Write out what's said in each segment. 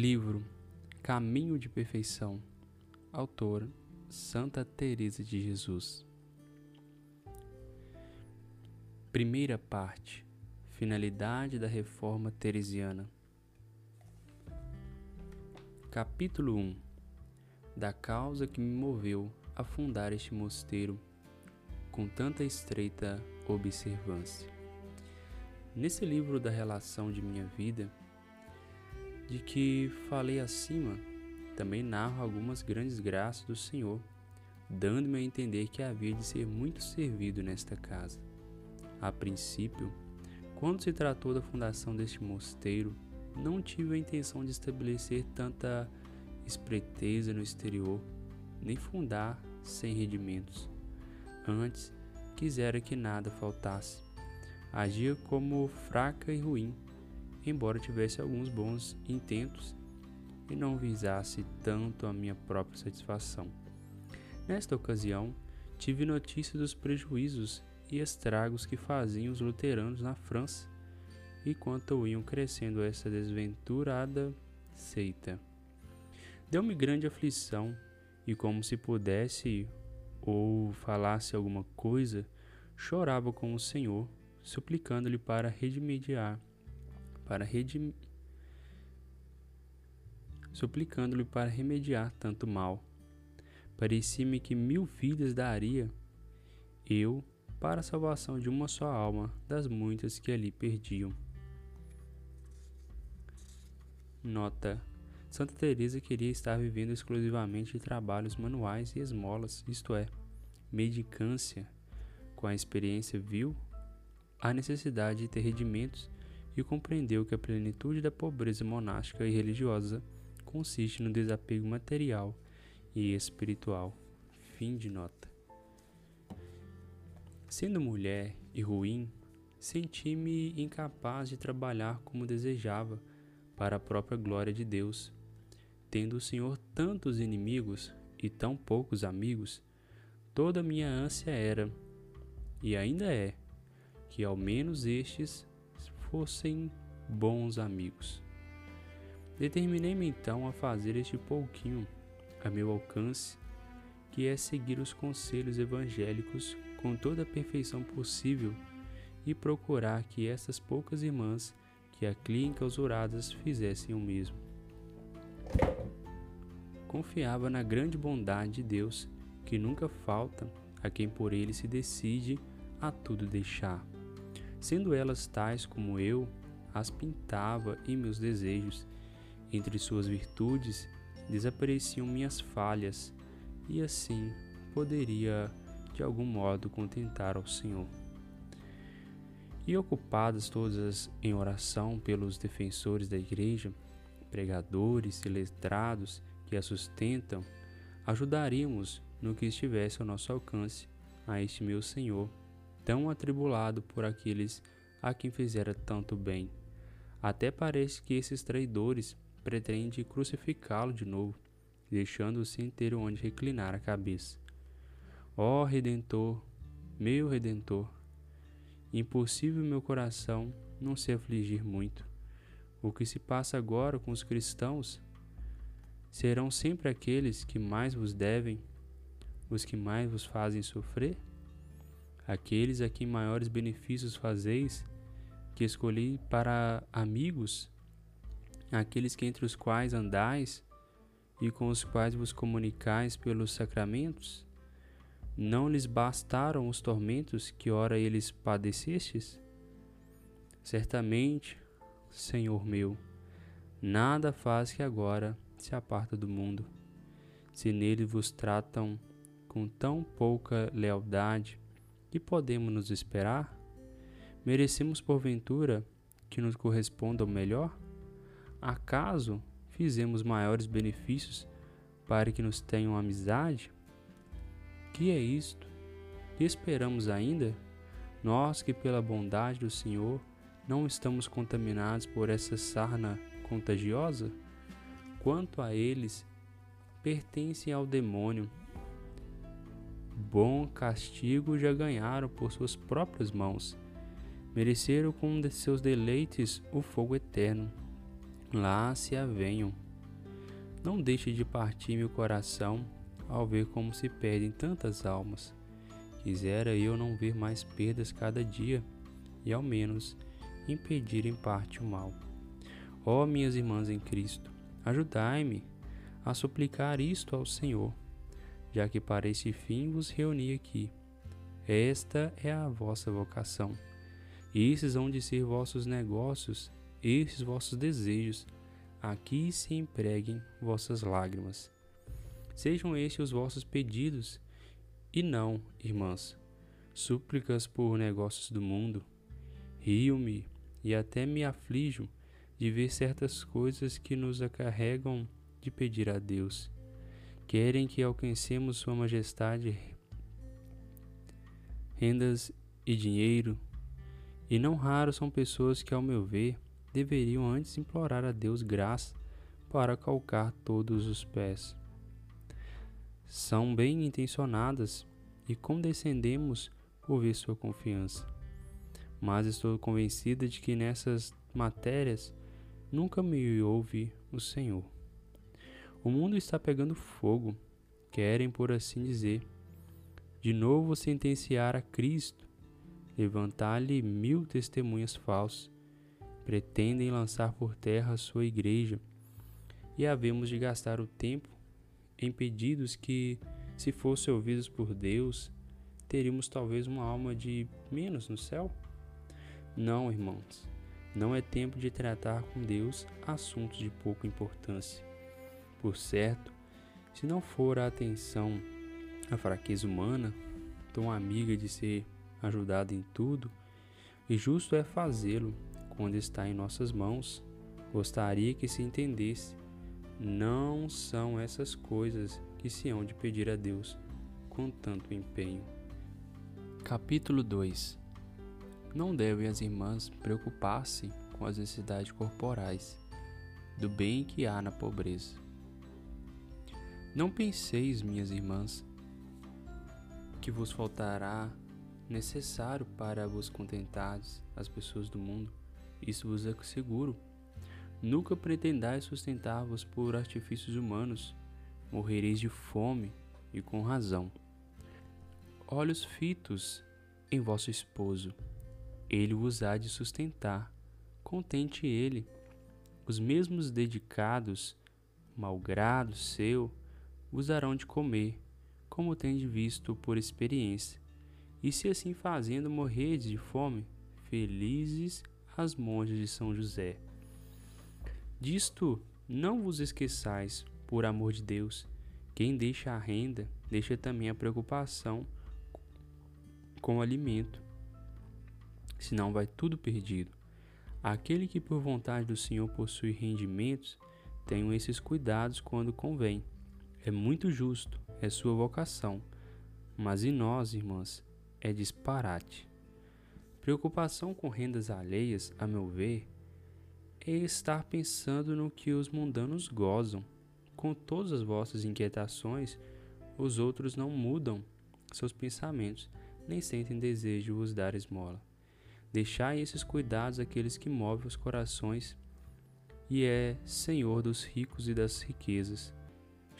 Livro Caminho de Perfeição. Autor Santa Teresa de Jesus. Primeira parte. Finalidade da Reforma Teresiana. Capítulo 1. Da causa que me moveu a fundar este mosteiro com tanta estreita observância. Nesse livro da relação de minha vida, de que falei acima, também narro algumas grandes graças do Senhor, dando-me a entender que havia de ser muito servido nesta casa. A princípio, quando se tratou da fundação deste mosteiro, não tive a intenção de estabelecer tanta espreteza no exterior, nem fundar sem rendimentos. Antes, quisera que nada faltasse. Agia como fraca e ruim, embora tivesse alguns bons intentos e não visasse tanto a minha própria satisfação. Nesta ocasião, tive notícia dos prejuízos e estragos que faziam os luteranos na França e quanto iam crescendo essa desventurada seita. Deu-me grande aflição e, como se pudesse ou falasse alguma coisa, chorava com o Senhor, suplicando-lhe para remediar, para redim... suplicando-lhe para remediar tanto mal. Parecia-me que mil vidas daria eu para a salvação de uma só alma das muitas que ali perdiam. Nota Santa Teresa queria estar vivendo exclusivamente de trabalhos manuais e esmolas, isto é, medicância. Com a experiência viu a necessidade de ter rendimentos e compreendeu que a plenitude da pobreza monástica e religiosa consiste no desapego material e espiritual. Fim de nota. Sendo mulher e ruim, senti-me incapaz de trabalhar como desejava para a própria glória de Deus. Tendo o Senhor tantos inimigos e tão poucos amigos, toda minha ânsia era, e ainda é, que ao menos estes fossem bons amigos. Determinei-me então a fazer este pouquinho a meu alcance, que é seguir os conselhos evangélicos com toda a perfeição possível e procurar que essas poucas irmãs que a clínica enclausuradas fizessem o mesmo. Confiava na grande bondade de Deus, que nunca falta a quem por ele se decide a tudo deixar. Sendo elas tais como eu, as pintava em meus desejos. Entre suas virtudes desapareciam minhas falhas, e assim poderia de algum modo contentar ao Senhor e ocupadas todas em oração pelos defensores da Igreja, pregadores e letrados que a sustentam, ajudaríamos no que estivesse ao nosso alcance a este meu Senhor, tão atribulado por aqueles a quem fizera tanto bem. Até parece que esses traidores pretendem crucificá-lo de novo, deixando-o sem ter onde reclinar a cabeça. Ó Redentor, meu Redentor, Impossível meu coração não se afligir muito. O que se passa agora com os cristãos serão sempre aqueles que mais vos devem, os que mais vos fazem sofrer? Aqueles a quem maiores benefícios fazeis, que escolhi para amigos, aqueles que entre os quais andais e com os quais vos comunicais pelos sacramentos? Não lhes bastaram os tormentos que ora eles padecestes? Certamente, Senhor meu, nada faz que agora se aparta do mundo. Se nele vos tratam com tão pouca lealdade, que podemos nos esperar? Merecemos porventura que nos corresponda o melhor? Acaso fizemos maiores benefícios para que nos tenham amizade? Que é isto? Que esperamos ainda? Nós que, pela bondade do Senhor, não estamos contaminados por essa sarna contagiosa? Quanto a eles, pertencem ao demônio. Bom castigo já ganharam por suas próprias mãos. Mereceram com seus deleites o fogo eterno. Lá se avenham. Não deixe de partir meu coração ao ver como se perdem tantas almas. Quisera eu não ver mais perdas cada dia e ao menos impedir em parte o mal. Ó oh, minhas irmãs em Cristo, ajudai-me a suplicar isto ao Senhor, já que para esse fim vos reuni aqui. Esta é a vossa vocação. Esses hão de ser vossos negócios, esses vossos desejos. Aqui se empreguem vossas lágrimas. Sejam estes os vossos pedidos, e não, irmãs, súplicas por negócios do mundo. Rio-me e até me aflijo de ver certas coisas que nos acarregam de pedir a Deus. Querem que alcancemos Sua Majestade rendas e dinheiro, e não raros são pessoas que, ao meu ver, deveriam antes implorar a Deus graça para calcar todos os pés. São bem intencionadas e condescendemos por ver sua confiança. Mas estou convencida de que nessas matérias nunca me ouve o Senhor. O mundo está pegando fogo, querem, por assim dizer, de novo sentenciar a Cristo, levantar-lhe mil testemunhas falsas, pretendem lançar por terra a sua igreja, e havemos de gastar o tempo em pedidos que, se fossem ouvidos por Deus, teríamos talvez uma alma de menos no céu? Não, irmãos, não é tempo de tratar com Deus assuntos de pouca importância. Por certo, se não for a atenção à fraqueza humana, tão amiga de ser ajudada em tudo, e justo é fazê-lo quando está em nossas mãos, gostaria que se entendesse. Não são essas coisas que se hão de pedir a Deus com tanto empenho. Capítulo 2 Não devem as irmãs preocupar-se com as necessidades corporais, do bem que há na pobreza. Não penseis, minhas irmãs, que vos faltará necessário para vos contentardes as pessoas do mundo. Isso vos asseguro. Nunca pretendais sustentar-vos por artifícios humanos. Morrereis de fome e com razão. Olhos fitos em vosso esposo, ele vos há de sustentar. Contente ele. Os mesmos dedicados, malgrado seu, vos darão de comer, como tendes visto por experiência. E se assim fazendo morredes de fome, felizes as monjas de São José. Disto não vos esqueçais, por amor de Deus. Quem deixa a renda, deixa também a preocupação com o alimento, senão vai tudo perdido. Aquele que por vontade do Senhor possui rendimentos, tenha esses cuidados quando convém. É muito justo, é sua vocação. Mas em nós, irmãs, é disparate. Preocupação com rendas alheias, a meu ver, é estar pensando no que os mundanos gozam. Com todas as vossas inquietações, os outros não mudam seus pensamentos, nem sentem desejo de vos dar esmola. Deixai esses cuidados àqueles que movem os corações e é Senhor dos ricos e das riquezas.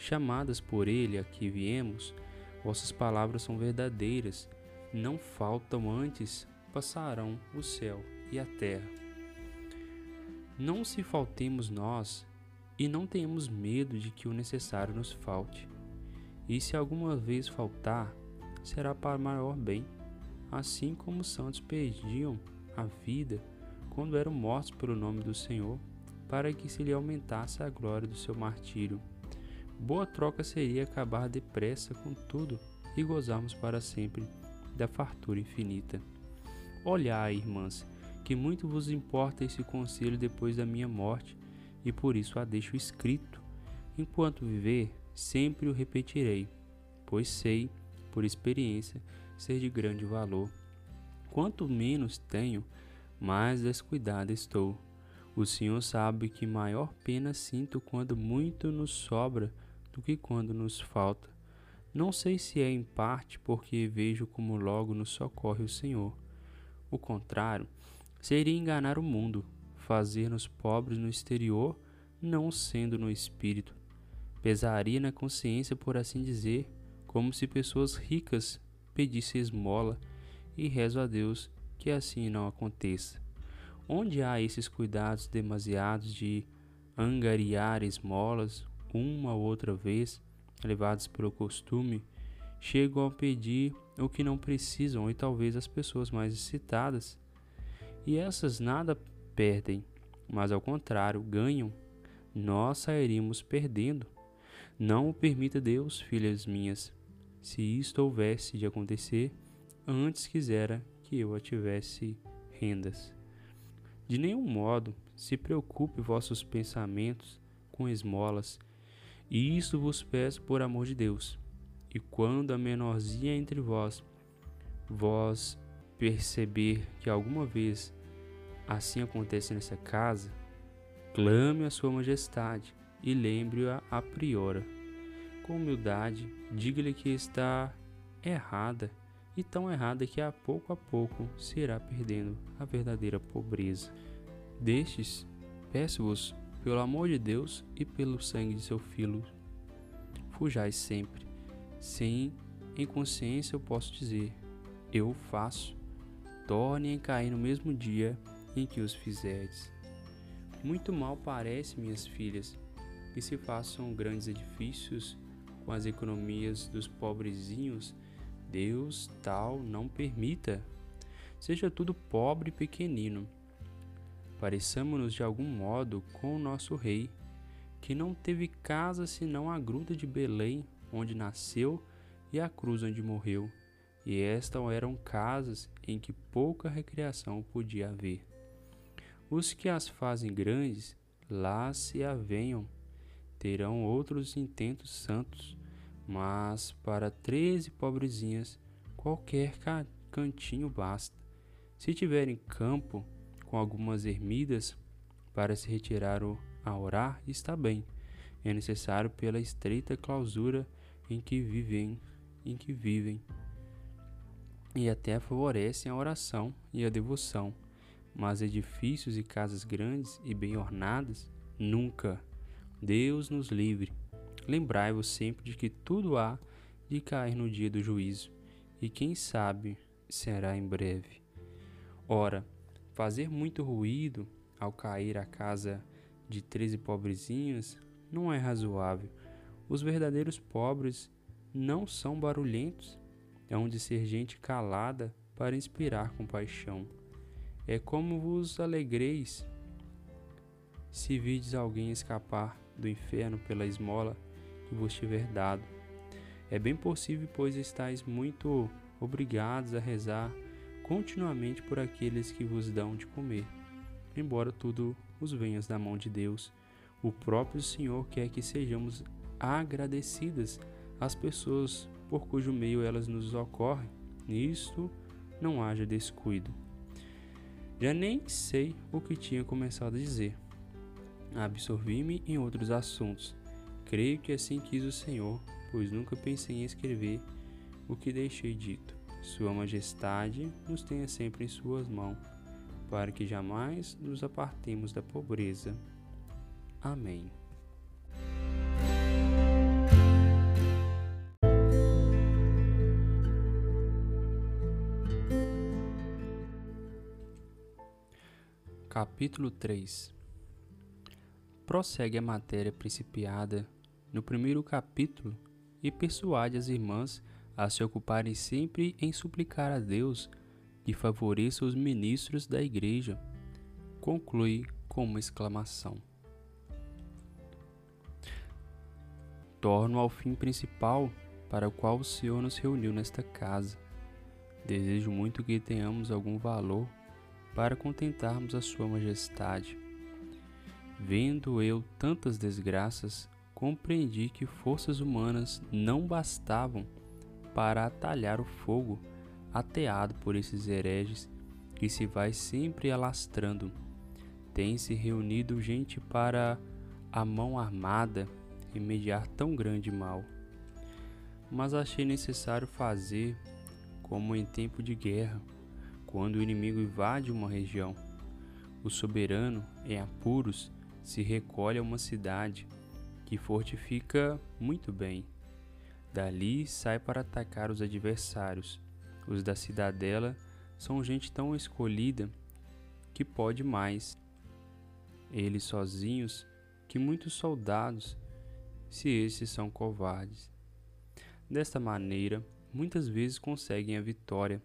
Chamadas por ele a que viemos, vossas palavras são verdadeiras, não faltam antes, passarão o céu e a terra. Não se faltemos nós e não tenhamos medo de que o necessário nos falte. E se alguma vez faltar, será para maior bem, assim como os santos perdiam a vida quando eram mortos pelo nome do Senhor, para que se lhe aumentasse a glória do seu martírio. Boa troca seria acabar depressa com tudo e gozarmos para sempre da fartura infinita. Olhai, irmãs, que muito vos importa esse conselho depois da minha morte, e por isso a deixo escrito. Enquanto viver, sempre o repetirei, pois sei por experiência, ser de grande valor. Quanto menos tenho, mais descuidado estou. O Senhor sabe que maior pena sinto quando muito nos sobra do que quando nos falta. Não sei se é em parte porque vejo como logo nos socorre o Senhor. O contrário, seria enganar o mundo, fazer-nos pobres no exterior, não sendo no espírito. pesaria na consciência, por assim dizer, como se pessoas ricas pedissem esmola, e rezo a Deus que assim não aconteça. Onde há esses cuidados demasiados de angariar esmolas uma ou outra vez, levados pelo costume, chegam a pedir o que não precisam e talvez as pessoas mais excitadas. E essas nada perdem, mas ao contrário, ganham. Nós sairíamos perdendo. Não o permita Deus, filhas minhas. Se isto houvesse de acontecer, antes quisera que eu a tivesse rendas. De nenhum modo se preocupe vossos pensamentos com esmolas, e isto vos peço por amor de Deus. E quando a menorzinha entre vós, vós perceber que alguma vez assim acontece nessa casa, clame a sua majestade e lembre-a a priora. Com humildade, diga-lhe que está errada e tão errada que a pouco a pouco se irá perdendo a verdadeira pobreza. Destes, peço-vos, pelo amor de Deus e pelo sangue de seu filho, fujais sempre. Sim, em consciência eu posso dizer, eu faço. Tornem a cair no mesmo dia em que os fizerdes. Muito mal parece, minhas filhas, que se façam grandes edifícios com as economias dos pobrezinhos Deus tal não permita. Seja tudo pobre e pequenino. Pareçamos-nos de algum modo com o nosso rei, que não teve casa senão a gruta de Belém, onde nasceu, e a cruz onde morreu, e estas eram casas em que pouca recreação podia haver. Os que as fazem grandes, lá se avenham, terão outros intentos santos, mas para treze pobrezinhas qualquer cantinho basta. Se tiverem campo com algumas ermidas para se retirar a orar, está bem. É necessário pela estreita clausura em que vivem, em que vivem. E até favorecem a oração e a devoção. Mas edifícios e casas grandes e bem ornadas, nunca. Deus nos livre. Lembrai-vos sempre de que tudo há de cair no dia do juízo, e quem sabe será em breve. Ora, fazer muito ruído ao cair a casa de treze pobrezinhos não é razoável. Os verdadeiros pobres não são barulhentos, é onde ser gente calada para inspirar compaixão. É como vos alegreis se vides alguém escapar do inferno pela esmola que vos tiver dado. É bem possível, pois estáis muito obrigados a rezar continuamente por aqueles que vos dão de comer. Embora tudo os venhas da mão de Deus, o próprio Senhor quer que sejamos agradecidas às pessoas por cujo meio elas nos ocorrem. Nisto não haja descuido. Já nem sei o que tinha começado a dizer. Absorvi-me em outros assuntos Creio que assim quis o Senhor, pois nunca pensei em escrever o que deixei dito. Sua Majestade nos tenha sempre em Suas mãos, para que jamais nos apartemos da pobreza. Amém. Capítulo 3 Prossegue a matéria principiada no primeiro capítulo e persuade as irmãs se ocuparem sempre em suplicar a Deus que favoreça os ministros da igreja. Conclui com uma exclamação. Torno ao fim principal para o qual o Senhor nos reuniu nesta casa. Desejo muito que tenhamos algum valor para contentarmos a Sua Majestade. Vendo eu tantas desgraças, compreendi que forças humanas não bastavam para atalhar o fogo ateado por esses hereges que se vai sempre alastrando. Tem-se reunido gente para a mão armada remediar tão grande mal. Mas achei necessário fazer como em tempo de guerra, quando o inimigo invade uma região. O soberano, em apuros, se recolhe a uma cidade que fortifica muito bem. Dali sai para atacar os adversários. Os da cidadela são gente tão escolhida que pode mais. Eles sozinhos que muitos soldados, se esses são covardes. Desta maneira, muitas vezes conseguem a vitória.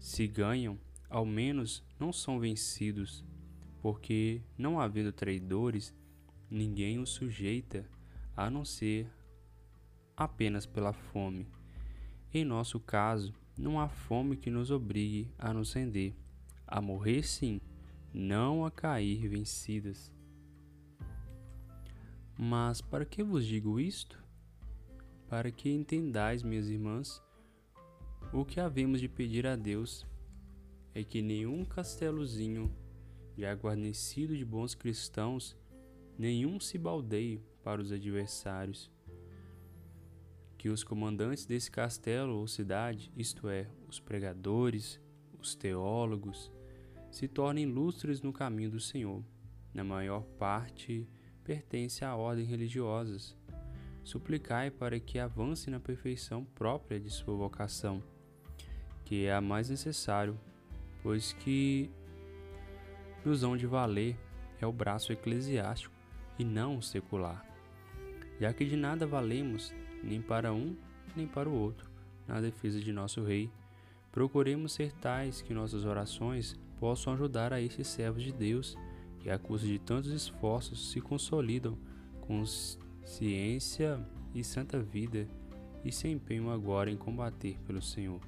Se ganham, ao menos não são vencidos, porque, não havendo traidores, ninguém os sujeita a não ser apenas pela fome. Em nosso caso, não há fome que nos obrigue a nos render, a morrer sim, não a cair vencidas. Mas para que vos digo isto? Para que entendais, minhas irmãs, o que havemos de pedir a Deus é que nenhum castelozinho já guarnecido de bons cristãos, nenhum se baldeie para os adversários. Que os comandantes desse castelo ou cidade, isto é, os pregadores, os teólogos, se tornem lustres no caminho do Senhor. Na maior parte, pertence a ordens religiosas. Suplicai para que avance na perfeição própria de sua vocação, que é a mais necessário, pois que nos hão de valer é o braço eclesiástico e não o secular. Já que de nada valemos, nem para um nem para o outro, na defesa de nosso Rei, procuremos ser tais que nossas orações possam ajudar a estes servos de Deus que, a custa de tantos esforços, se consolidam com ciência e santa vida e se empenham agora em combater pelo Senhor.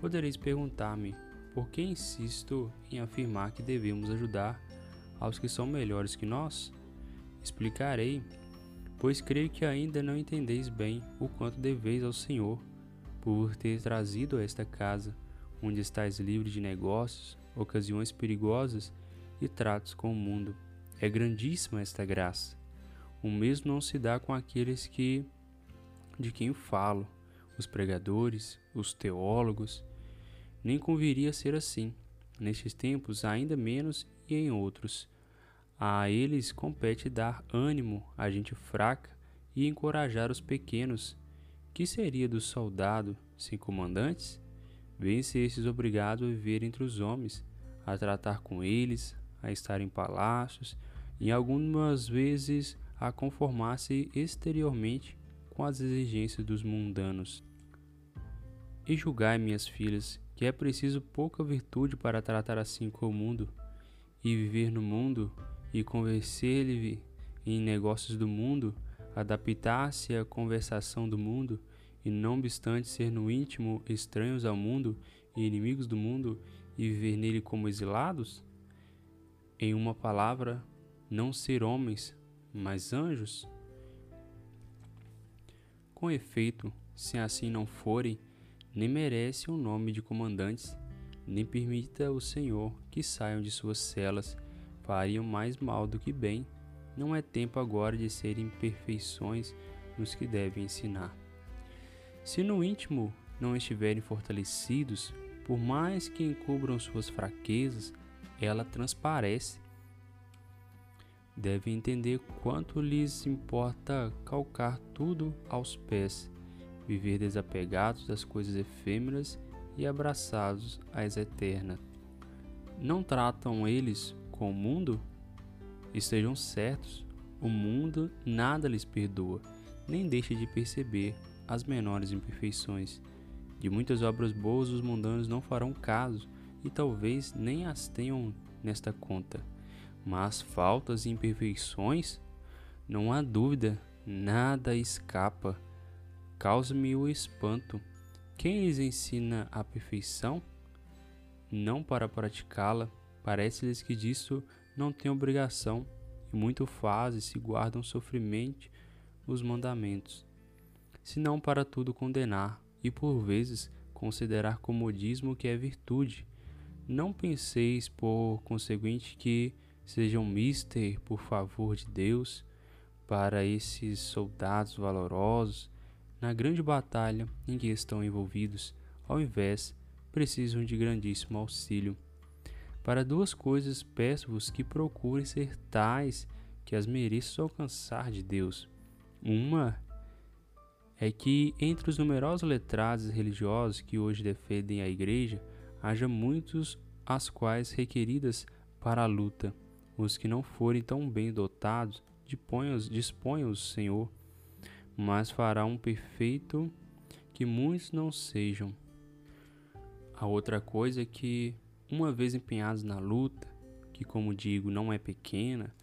Podereis perguntar-me por que insisto em afirmar que devemos ajudar aos que são melhores que nós? Explicarei, pois creio que ainda não entendeis bem o quanto deveis ao Senhor por ter trazido a esta casa, onde estáis livre de negócios, ocasiões perigosas e tratos com o mundo. É grandíssima esta graça. O mesmo não se dá com aqueles que de quem falo, os pregadores, os teólogos, nem conviria ser assim. Nestes tempos, ainda menos e em outros. A eles compete dar ânimo à gente fraca e encorajar os pequenos. Que seria do soldado sem comandantes? Vêm-se esses obrigados a viver entre os homens, a tratar com eles, a estar em palácios e algumas vezes a conformar-se exteriormente com as exigências dos mundanos. E julgai, minhas filhas, que é preciso pouca virtude para tratar assim com o mundo, e viver no mundo, e convencer-lhe em negócios do mundo, adaptar-se à conversação do mundo, e não obstante ser no íntimo estranhos ao mundo e inimigos do mundo, e viver nele como exilados? Em uma palavra, não ser homens, mas anjos? Com efeito, se assim não forem, nem merece o nome de comandantes, nem permita o Senhor que saiam de suas celas, fariam mais mal do que bem. Não é tempo agora de serem perfeições nos que devem ensinar. Se no íntimo não estiverem fortalecidos, por mais que encubram suas fraquezas, ela transparece. Devem entender quanto lhes importa calcar tudo aos pés viver desapegados das coisas efêmeras e abraçados às eternas. Não tratam eles com o mundo? Estejam certos, o mundo nada lhes perdoa, nem deixa de perceber as menores imperfeições. De muitas obras boas os mundanos não farão caso e talvez nem as tenham nesta conta. Mas faltas e imperfeições, não há dúvida, nada escapa causa-me o espanto. Quem lhes ensina a perfeição? Não para praticá-la, parece-lhes que disso não tem obrigação, e muito fazem se guardam sofrimente os mandamentos, senão para tudo condenar, e por vezes considerar comodismo que é virtude. Não penseis, por conseguinte, que sejam mister por favor de Deus para esses soldados valorosos na grande batalha em que estão envolvidos, ao invés, precisam de grandíssimo auxílio. Para duas coisas peço-vos que procurem ser tais que as mereças alcançar de Deus. Uma é que entre os numerosos letrados religiosos que hoje defendem a igreja, haja muitos as quais requeridas para a luta. Os que não forem tão bem dotados, disponham o Senhor, mas fará um perfeito que muitos não sejam. A outra coisa é que, uma vez empenhados na luta, que como digo não é pequena,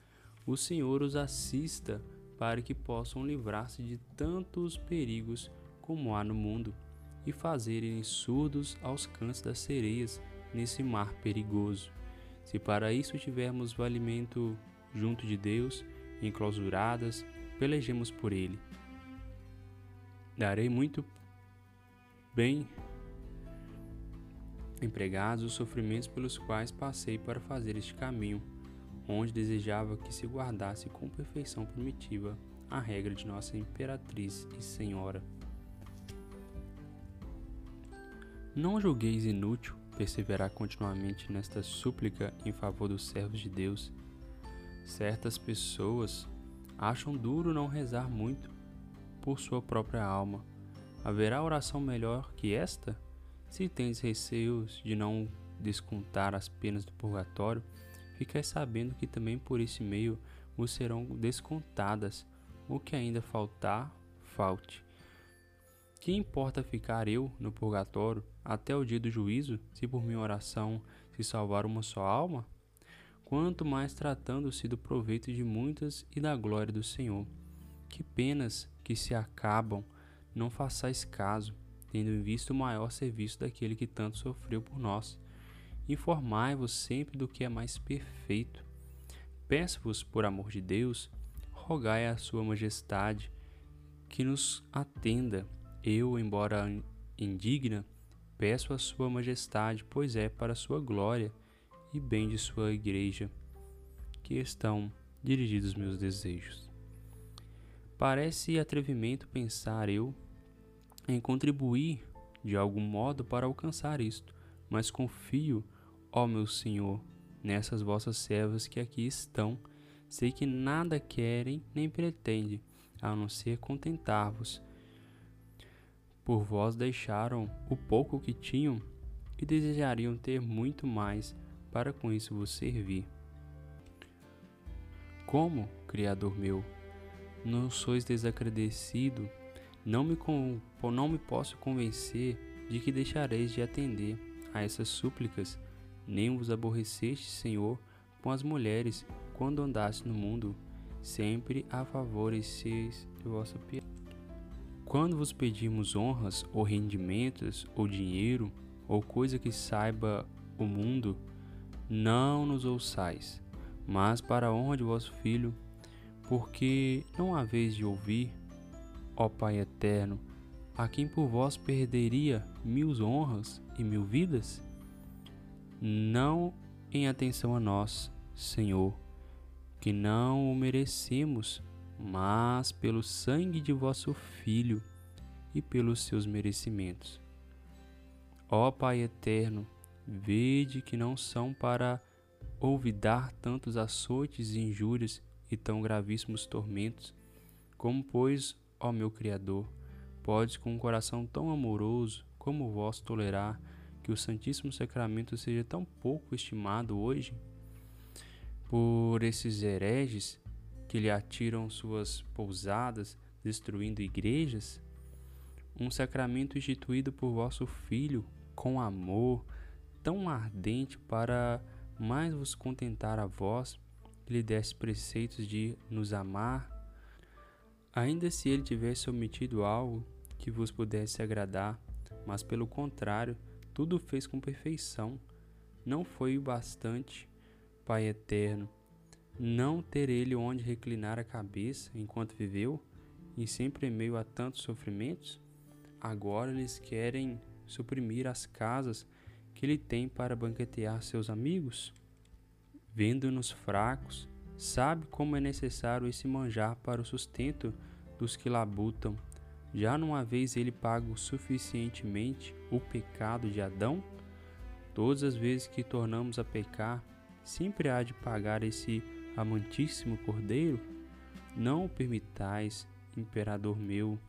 o Senhor os assista para que possam livrar-se de tantos perigos como há no mundo e fazerem surdos aos cantos das sereias nesse mar perigoso. Se para isso tivermos valimento junto de Deus, enclausuradas, pelejemos por ele. Darei muito bem empregados os sofrimentos pelos quais passei para fazer este caminho onde desejava que se guardasse com perfeição primitiva a regra de nossa imperatriz e senhora. Não julgueis inútil perseverar continuamente nesta súplica em favor dos servos de Deus. Certas pessoas acham duro não rezar muito por sua própria alma. Haverá oração melhor que esta? Se tens receios de não descontar as penas do purgatório, ficai sabendo que também por esse meio vos serão descontadas. O que ainda faltar, falte. Que importa ficar eu no purgatório até o dia do juízo, se por minha oração se salvar uma só alma? Quanto mais tratando-se do proveito de muitas e da glória do Senhor. Que penas que se acabam, não façais caso, tendo em vista o maior serviço daquele que tanto sofreu por nós Informai-vos sempre do que é mais perfeito. Peço-vos, por amor de Deus, rogai a Sua Majestade que nos atenda. Eu, embora indigna, peço a Sua Majestade, pois é para Sua glória e bem de Sua Igreja que estão dirigidos meus desejos. Parece atrevimento pensar eu em contribuir de algum modo para alcançar isto, mas confio Ó meu Senhor, nessas vossas servas que aqui estão, sei que nada querem nem pretendem, a não ser contentar-vos. Por vós deixaram o pouco que tinham e desejariam ter muito mais para com isso vos servir. Como, Criador meu, não sois desagradecido, não me, não me posso convencer de que deixareis de atender a essas súplicas nem vos aborreceste, Senhor, com as mulheres, quando andaste no mundo, sempre a favoreceis de vossa piedade. Quando vos pedimos honras ou rendimentos ou dinheiro ou coisa que saiba o mundo, não nos ouçais, mas para a honra de vosso Filho, porque não há vez de ouvir, ó Pai eterno, a quem por vós perderia mil honras e mil vidas? não em atenção a nós, Senhor, que não o merecemos, mas pelo sangue de vosso Filho e pelos seus merecimentos. Ó Pai eterno, vede que não são para olvidar tantos açoites e injúrias e tão gravíssimos tormentos, como, pois, ó meu Criador, podes com um coração tão amoroso como o vosso tolerar que o Santíssimo Sacramento seja tão pouco estimado hoje por esses hereges que lhe atiram suas pousadas, destruindo igrejas? Um sacramento instituído por vosso Filho com amor tão ardente para mais vos contentar a vós, que lhe desse preceitos de nos amar, ainda se ele tivesse omitido algo que vos pudesse agradar, mas pelo contrário, tudo fez com perfeição. Não foi o bastante, Pai eterno, não ter ele onde reclinar a cabeça enquanto viveu e sempre em meio a tantos sofrimentos? Agora eles querem suprimir as casas que ele tem para banquetear seus amigos? Vendo-nos fracos, sabe como é necessário esse manjar para o sustento dos que labutam já numa vez ele pago suficientemente o pecado de Adão? Todas as vezes que tornamos a pecar, sempre há de pagar esse amantíssimo Cordeiro? Não o permitais, imperador meu.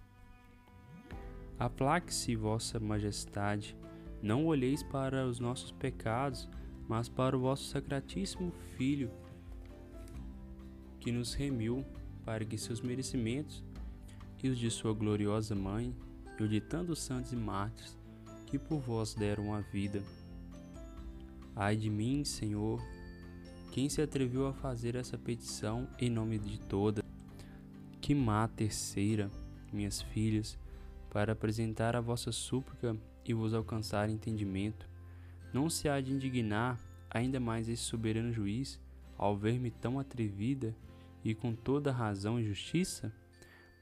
Aplaque-se, vossa majestade, não olheis para os nossos pecados, mas para o vosso sacratíssimo Filho, que nos remiu para que seus merecimentos e os de sua gloriosa mãe e o de tantos santos e mártires que por vós deram a vida. Ai de mim, Senhor, quem se atreveu a fazer essa petição em nome de toda? Que má terceira, minhas filhas, para apresentar a vossa súplica e vos alcançar entendimento. Não se há de indignar ainda mais esse soberano juiz ao ver-me tão atrevida e com toda razão e justiça?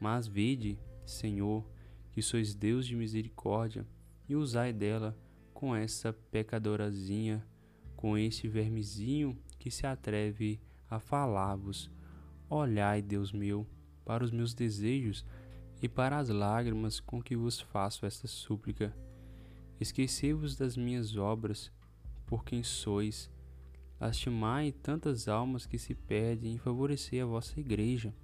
Mas vede, Senhor, que sois Deus de misericórdia, e usai dela com essa pecadorazinha, com este vermezinho que se atreve a falar-vos. Olhai, Deus meu, para os meus desejos e para as lágrimas com que vos faço esta súplica. Esquecei-vos das minhas obras, por quem sois. Lastimai tantas almas que se perdem e favorecei a vossa igreja.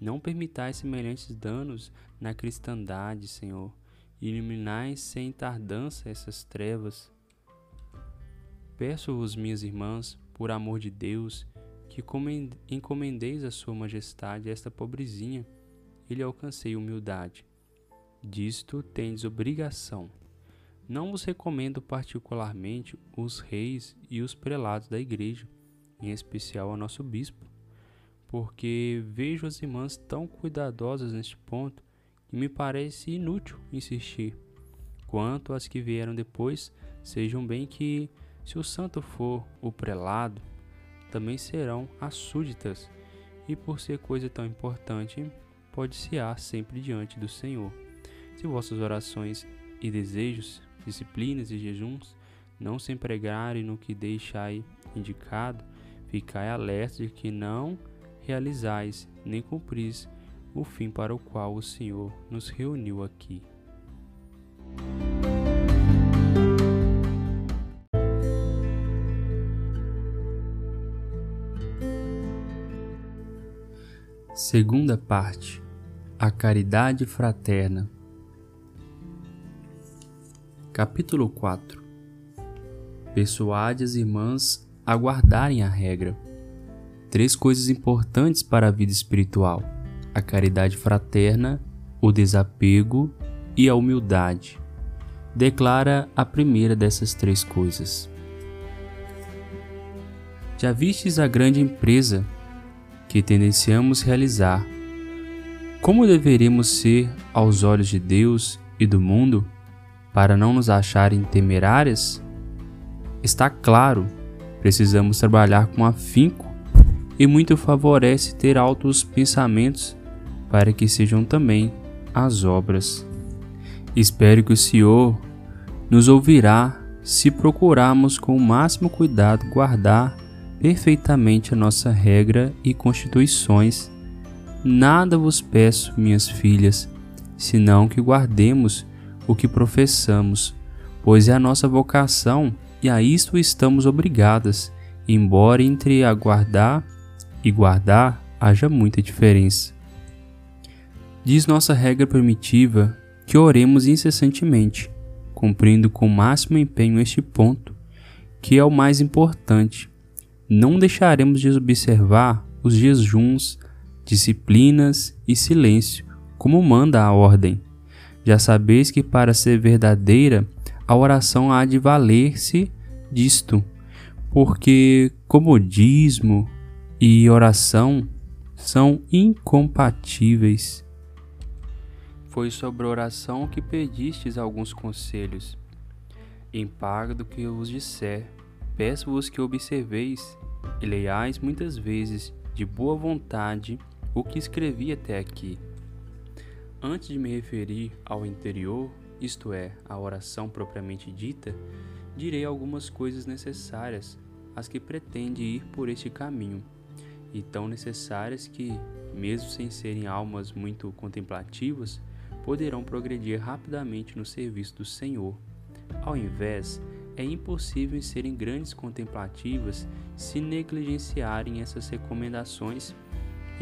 Não permitais semelhantes danos na cristandade, Senhor. Iluminai sem tardança essas trevas. Peço-vos, minhas irmãs, por amor de Deus, que encomendeis a Sua Majestade esta pobrezinha e lhe alcancei humildade. Disto tendes obrigação. Não vos recomendo particularmente os reis e os prelados da igreja, em especial ao nosso bispo, porque vejo as irmãs tão cuidadosas neste ponto que me parece inútil insistir. Quanto às que vieram depois, sejam bem que se o santo for o prelado, também serão as súditas, e por ser coisa tão importante, pode-se-á sempre diante do Senhor. Se vossas orações e desejos, disciplinas e jejuns não se empregarem no que deixai indicado, ficai alerta de que não realizais nem cumpris o fim para o qual o Senhor nos reuniu aqui. Segunda parte: A caridade fraterna. Capítulo 4 Persuade as irmãs a guardarem a regra. Três coisas importantes para a vida espiritual: a caridade fraterna, o desapego e a humildade. Declara a primeira dessas três coisas. Já vistes a grande empresa que tendenciamos realizar. Como deveríamos ser aos olhos de Deus e do mundo para não nos acharem temerárias? Está claro, precisamos trabalhar com afinco e muito favorece ter altos pensamentos para que sejam também as obras. Espero que o Senhor nos ouvirá se procurarmos com o máximo cuidado guardar perfeitamente a nossa regra e constituições. Nada vos peço, minhas filhas, senão que guardemos o que professamos, pois é a nossa vocação e a isto estamos obrigadas, embora entre aguardar e guardar haja muita diferença. Diz nossa regra primitiva que oremos incessantemente, cumprindo com o máximo empenho este ponto, que é o mais importante, não deixaremos de observar os jejuns, disciplinas e silêncio, como manda a ordem. Já sabeis que para ser verdadeira, a oração há de valer-se disto, porque comodismo e oração são incompatíveis. Foi sobre oração que pedistes alguns conselhos. Em pago do que eu vos disser, peço-vos que observeis e leiais muitas vezes de boa vontade o que escrevi até aqui. Antes de me referir ao interior, isto é, à oração propriamente dita, direi algumas coisas necessárias, as que pretende ir por este caminho, e tão necessárias que, mesmo sem serem almas muito contemplativas, poderão progredir rapidamente no serviço do Senhor, ao invés é impossível serem grandes contemplativas se negligenciarem essas recomendações,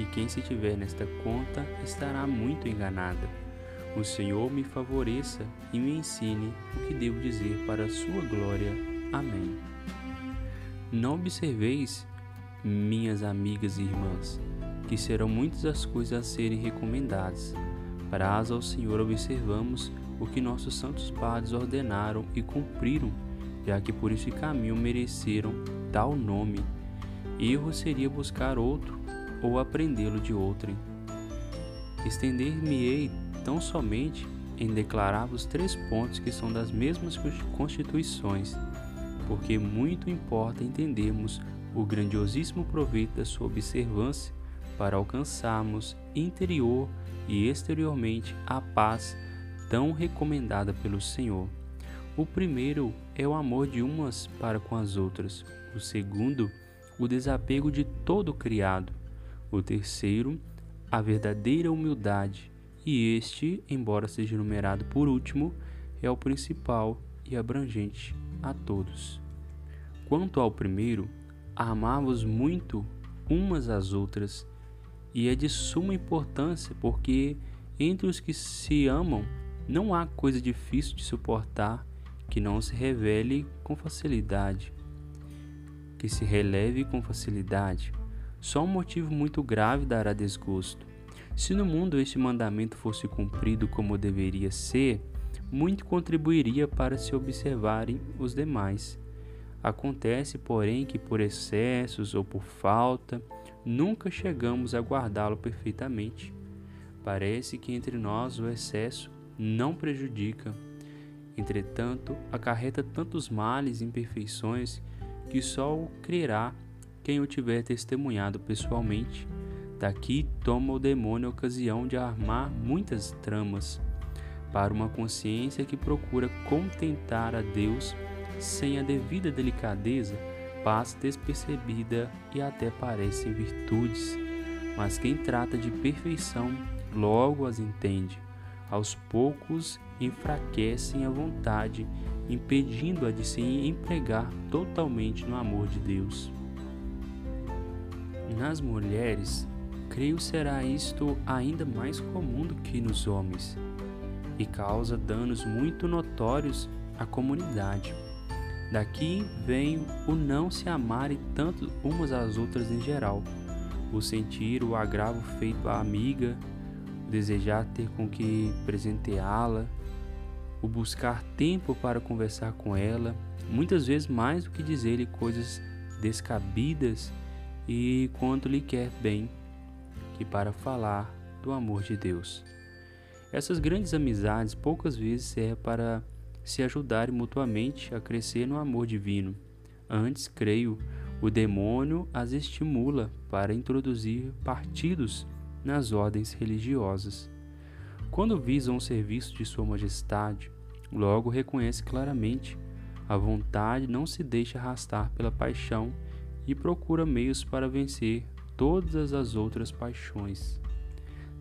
e quem se tiver nesta conta estará muito enganada. O Senhor me favoreça e me ensine o que devo dizer para a sua glória. Amém. Não observeis, minhas amigas e irmãs, que serão muitas as coisas a serem recomendadas. Prazo ao Senhor observamos o que nossos santos padres ordenaram e cumpriram, já que por esse caminho mereceram tal nome. Erro seria buscar outro ou aprendê-lo de outrem. Estender-me-ei tão somente em declarar os três pontos que são das mesmas constituições, porque muito importa entendermos o grandiosíssimo proveito da sua observância para alcançarmos interior e exteriormente a paz tão recomendada pelo Senhor. O primeiro é o amor de umas para com as outras, o segundo, o desapego de todo o criado, o terceiro, a verdadeira humildade, e este, embora seja numerado por último, é o principal e abrangente a todos. Quanto ao primeiro, amar-vos muito umas às outras, e é de suma importância porque entre os que se amam não há coisa difícil de suportar que não se revele com facilidade, que se releve com facilidade. Só um motivo muito grave dará desgosto. Se no mundo este mandamento fosse cumprido como deveria ser, muito contribuiria para se observarem os demais. Acontece, porém, que por excessos ou por falta, nunca chegamos a guardá-lo perfeitamente. Parece que entre nós o excesso não prejudica. Entretanto, acarreta tantos males e imperfeições que só o crerá quem o tiver testemunhado pessoalmente. Daqui toma o demônio a ocasião de armar muitas tramas para uma consciência que procura contentar a Deus sem a devida delicadeza, passa despercebida e até parecem virtudes. Mas quem trata de perfeição logo as entende. Aos poucos enfraquecem a vontade, impedindo-a de se empregar totalmente no amor de Deus. Nas mulheres, creio será isto ainda mais comum do que nos homens, e causa danos muito notórios à comunidade. Daqui vem o não se amarem tanto umas às outras em geral, o sentir o agravo feito à amiga, o desejar ter com que presenteá-la, o buscar tempo para conversar com ela, muitas vezes mais do que dizer-lhe coisas descabidas e quanto lhe quer bem, que para falar do amor de Deus. Essas grandes amizades poucas vezes servem para se ajudarem mutuamente a crescer no amor divino. Antes, creio, o demônio as estimula para introduzir partidos nas ordens religiosas. Quando visam o serviço de Sua Majestade, logo reconhece claramente a vontade não se deixa arrastar pela paixão e procura meios para vencer todas as outras paixões.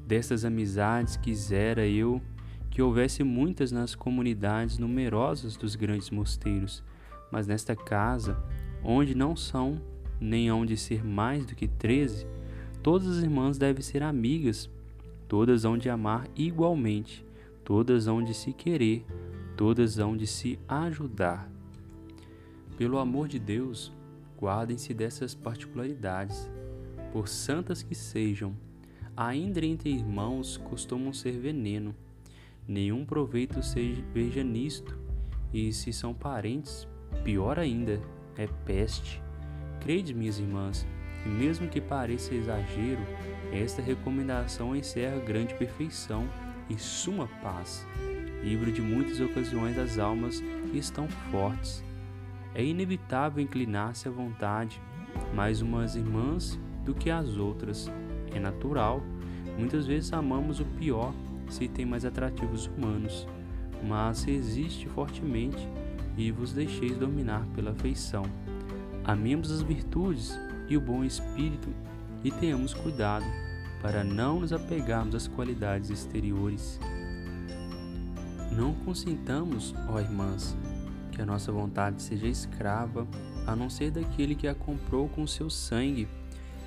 Destas amizades quisera eu que houvesse muitas nas comunidades numerosas dos grandes mosteiros, mas nesta casa, onde não são nem hão de ser mais do que treze, todas as irmãs devem ser amigas, todas hão de amar igualmente, todas hão de se querer, todas hão de se ajudar. Pelo amor de Deus, guardem-se dessas particularidades, por santas que sejam, ainda entre irmãos costumam ser veneno nenhum proveito seja, veja nisto, e se são parentes, pior ainda, é peste. Crede, minhas irmãs, que mesmo que pareça exagero, esta recomendação encerra grande perfeição e suma paz. Livro de muitas ocasiões as almas estão fortes. É inevitável inclinar-se à vontade, mais umas irmãs do que as outras. É natural. Muitas vezes amamos o pior se tem mais atrativos humanos, mas resiste fortemente e vos deixeis dominar pela afeição. Amemos as virtudes e o bom espírito e tenhamos cuidado para não nos apegarmos às qualidades exteriores. Não consintamos, ó irmãs, que a nossa vontade seja escrava, a não ser daquele que a comprou com seu sangue,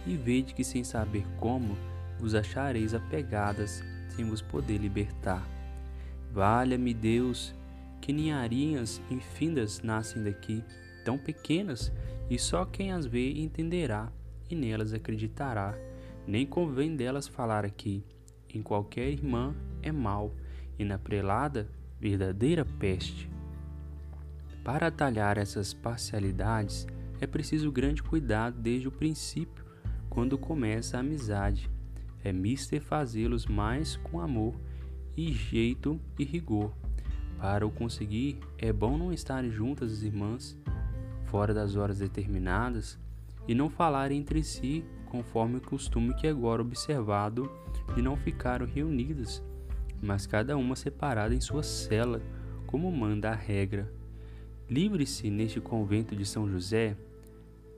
e vede que sem saber como, vos achareis apegadas, sem vos poder libertar. Valha-me Deus, que ninharinhas infindas nascem daqui, tão pequenas, e só quem as vê entenderá, e nelas acreditará. Nem convém delas falar aqui. Em qualquer irmã é mal, e na prelada, verdadeira peste. Para atalhar essas parcialidades, é preciso grande cuidado desde o princípio, quando começa a amizade. É mister fazê-los mais com amor e jeito e rigor para o conseguir, é bom não estarem juntas as irmãs, fora das horas determinadas, e não falarem entre si, conforme o costume que agora observado de não ficarem reunidas, mas cada uma separada em sua cela, como manda a regra. Livre-se neste convento de São José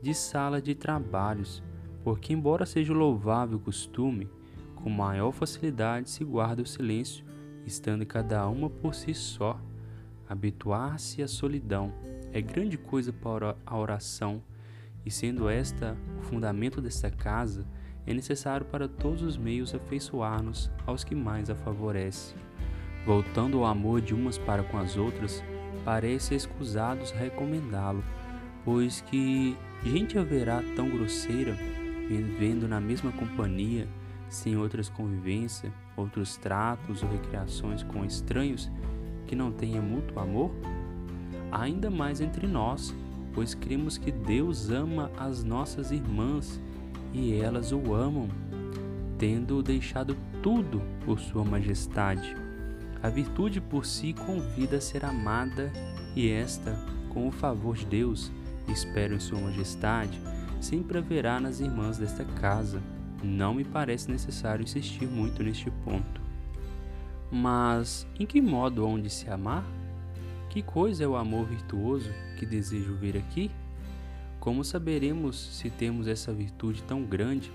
de sala de trabalhos, porque, embora seja louvável costume, com maior facilidade se guarda o silêncio estando cada uma por si só. Habituar-se à solidão é grande coisa para a oração, e sendo esta o fundamento desta casa, é necessário para todos os meios afeiçoar-nos aos que mais a favorecem. Voltando ao amor de umas para com as outras, parece escusados recomendá-lo, pois que gente haverá tão grosseira, vivendo na mesma companhia, sem outras convivências, outros tratos ou recreações com estranhos que não tenha mútuo amor? Ainda mais entre nós, pois cremos que Deus ama as nossas irmãs e elas o amam, tendo deixado tudo por Sua Majestade. A virtude por si convida a ser amada e esta, com o favor de Deus, espero em Sua Majestade, sempre haverá nas irmãs desta casa não me parece necessário insistir muito neste ponto. Mas em que modo onde se amar? Que coisa é o amor virtuoso que desejo ver aqui? Como saberemos se temos essa virtude tão grande,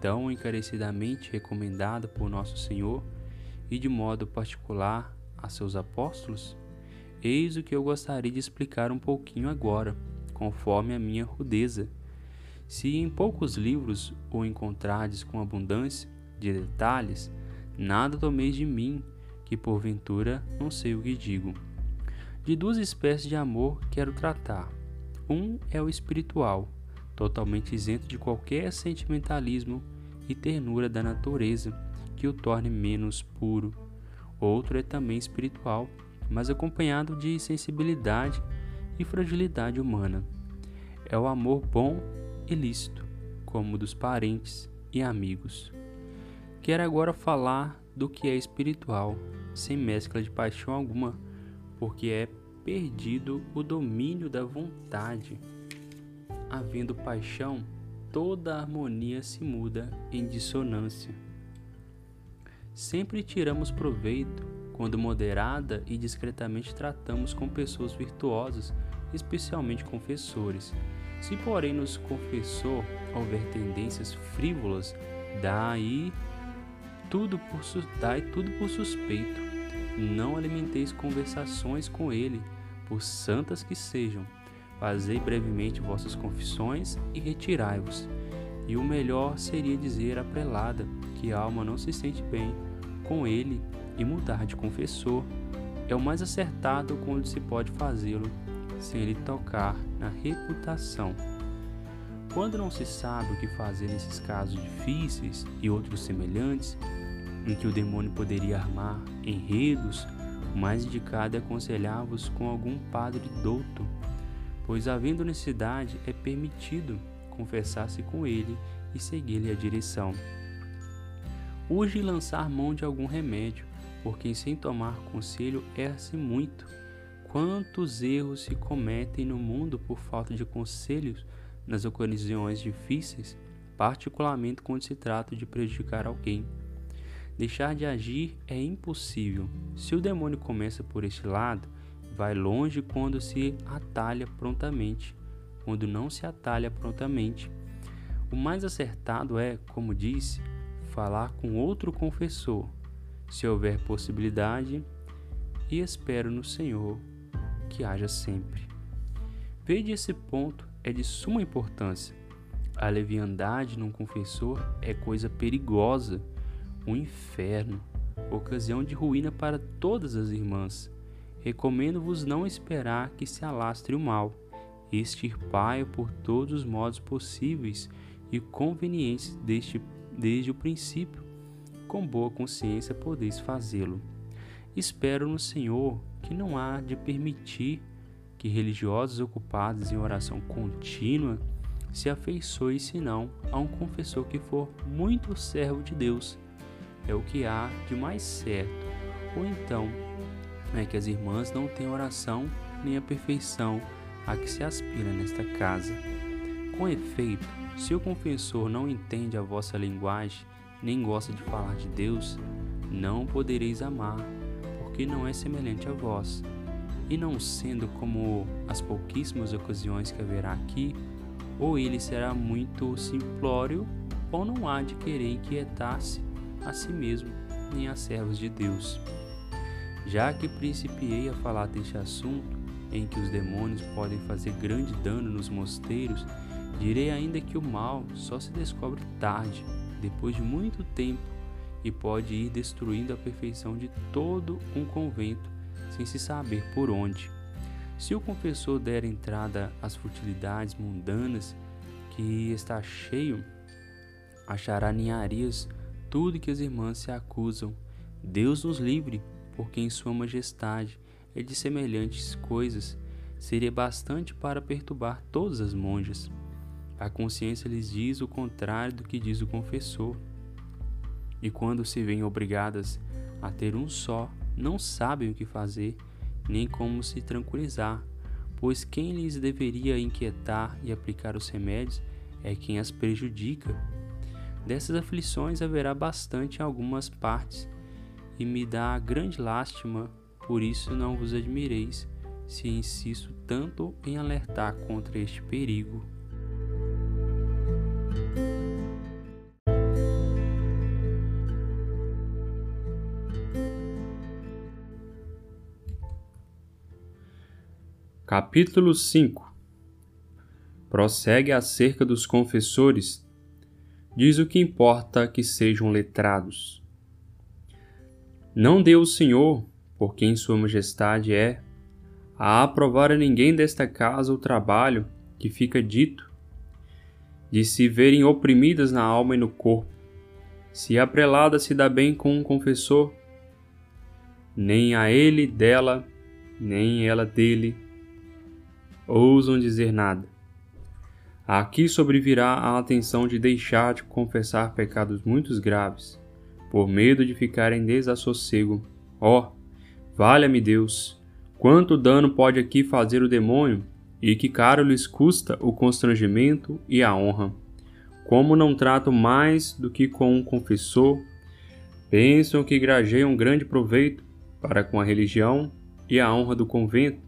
tão encarecidamente recomendada por nosso Senhor e de modo particular a seus apóstolos? Eis o que eu gostaria de explicar um pouquinho agora, conforme a minha rudeza se em poucos livros o encontrardes com abundância de detalhes, nada tomeis de mim, que porventura não sei o que digo. De duas espécies de amor quero tratar. Um é o espiritual, totalmente isento de qualquer sentimentalismo e ternura da natureza que o torne menos puro. Outro é também espiritual, mas acompanhado de sensibilidade e fragilidade humana. É o amor bom ilícito, como dos parentes e amigos. Quero agora falar do que é espiritual, sem mescla de paixão alguma, porque é perdido o domínio da vontade. Havendo paixão, toda a harmonia se muda em dissonância. Sempre tiramos proveito quando moderada e discretamente tratamos com pessoas virtuosas, especialmente confessores se, porém, nos confessou houver tendências frívolas, daí tudo por, dai tudo por suspeito. Não alimenteis conversações com ele, por santas que sejam. Fazei brevemente vossas confissões e retirai-vos. E o melhor seria dizer à prelada que a alma não se sente bem com ele e mudar de confessor. É o mais acertado quando se pode fazê-lo sem lhe tocar na reputação. Quando não se sabe o que fazer nesses casos difíceis e outros semelhantes, em que o demônio poderia armar enredos, o mais indicado é aconselhar-vos com algum padre douto, pois, havendo necessidade, é permitido confessar-se com ele e seguir-lhe a direção. Urge lançar mão de algum remédio, porque sem tomar conselho erra-se muito Quantos erros se cometem no mundo por falta de conselhos nas ocasiões difíceis, particularmente quando se trata de prejudicar alguém. Deixar de agir é impossível. Se o demônio começa por este lado, vai longe quando se atalha prontamente, quando não se atalha prontamente. O mais acertado é, como disse, falar com outro confessor, se houver possibilidade, e espero no Senhor que haja sempre. Vede esse ponto é de suma importância. A leviandade num confessor é coisa perigosa, um inferno, ocasião de ruína para todas as irmãs. Recomendo-vos não esperar que se alastre o mal, extirpai-o por todos os modos possíveis e convenientes deste, desde o princípio. Com boa consciência podeis fazê-lo. Espero no Senhor que não há de permitir que religiosos ocupados em oração contínua se afeiçoe senão a um confessor que for muito servo de Deus. É o que há de mais certo. Ou então é que as irmãs não têm oração nem a perfeição a que se aspira nesta casa. Com efeito, se o confessor não entende a vossa linguagem, nem gosta de falar de Deus, não podereis amar, porque não é semelhante a vós. E não sendo como as pouquíssimas ocasiões que haverá aqui, ou ele será muito simplório, ou não há de querer inquietar-se a si mesmo, nem a servos de Deus. Já que principiei a falar deste assunto, em que os demônios podem fazer grande dano nos mosteiros, direi ainda que o mal só se descobre tarde, depois de muito tempo, e pode ir destruindo a perfeição de todo um convento, sem se saber por onde. Se o confessor der entrada às futilidades mundanas que está cheio, achará ninharias tudo que as irmãs se acusam. Deus nos livre, porque em Sua Majestade é de semelhantes coisas seria bastante para perturbar todas as monjas. A consciência lhes diz o contrário do que diz o confessor. E quando se veem obrigadas a ter um só, não sabem o que fazer nem como se tranquilizar, pois quem lhes deveria inquietar e aplicar os remédios é quem as prejudica. Dessas aflições haverá bastante em algumas partes, e me dá grande lástima, por isso não vos admireis, se insisto tanto em alertar contra este perigo. Capítulo 5 Prossegue acerca dos confessores. Diz o que importa que sejam letrados. Não deu o Senhor, por quem Sua Majestade é, a aprovar a ninguém desta casa o trabalho que fica dito, de se verem oprimidas na alma e no corpo. Se a prelada se dá bem com um confessor, nem a ele dela, nem ela dele ousam dizer nada. Aqui sobrevirá a atenção de deixar de confessar pecados muito graves, por medo de ficar em desassossego. Ó, oh, valha-me Deus, quanto dano pode aqui fazer o demônio, e que caro lhes custa o constrangimento e a honra. Como não trato mais do que com um confessor, pensam que grajeiam grande proveito para com a religião e a honra do convento,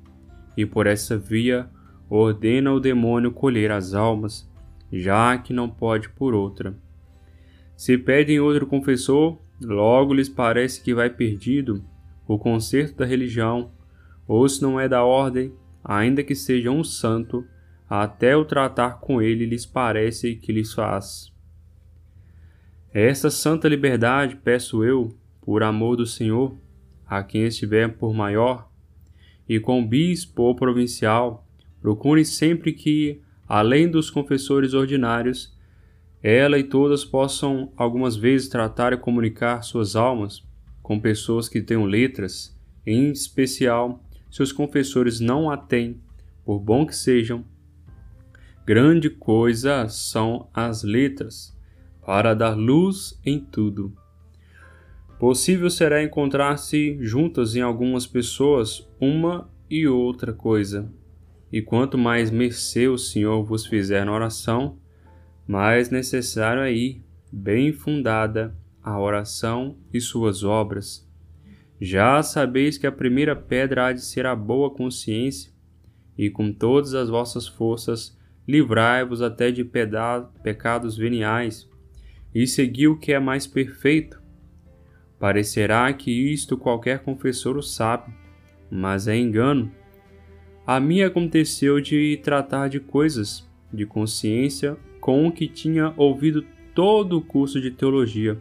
e por essa via ordena ao demônio colher as almas, já que não pode por outra. Se pedem outro confessor, logo lhes parece que vai perdido o conserto da religião, ou se não é da ordem, ainda que seja um santo, até o tratar com ele lhes parece que lhes faz. Esta santa liberdade peço eu, por amor do Senhor, a quem estiver por maior, e com bispo ou provincial, procure sempre que, além dos confessores ordinários, ela e todas possam algumas vezes tratar e comunicar suas almas com pessoas que tenham letras, em especial se os confessores não a têm, por bom que sejam. Grande coisa são as letras, para dar luz em tudo. Possível será encontrar-se juntas em algumas pessoas uma e outra coisa. E quanto mais mercê o Senhor vos fizer na oração, mais necessário é ir, bem fundada, a oração e suas obras. Já sabeis que a primeira pedra há de ser a boa consciência, e com todas as vossas forças livrai-vos até de pecados veniais, e segui o que é mais perfeito, Parecerá que isto qualquer confessor o sabe, mas é engano. A mim aconteceu de tratar de coisas de consciência com o que tinha ouvido todo o curso de teologia,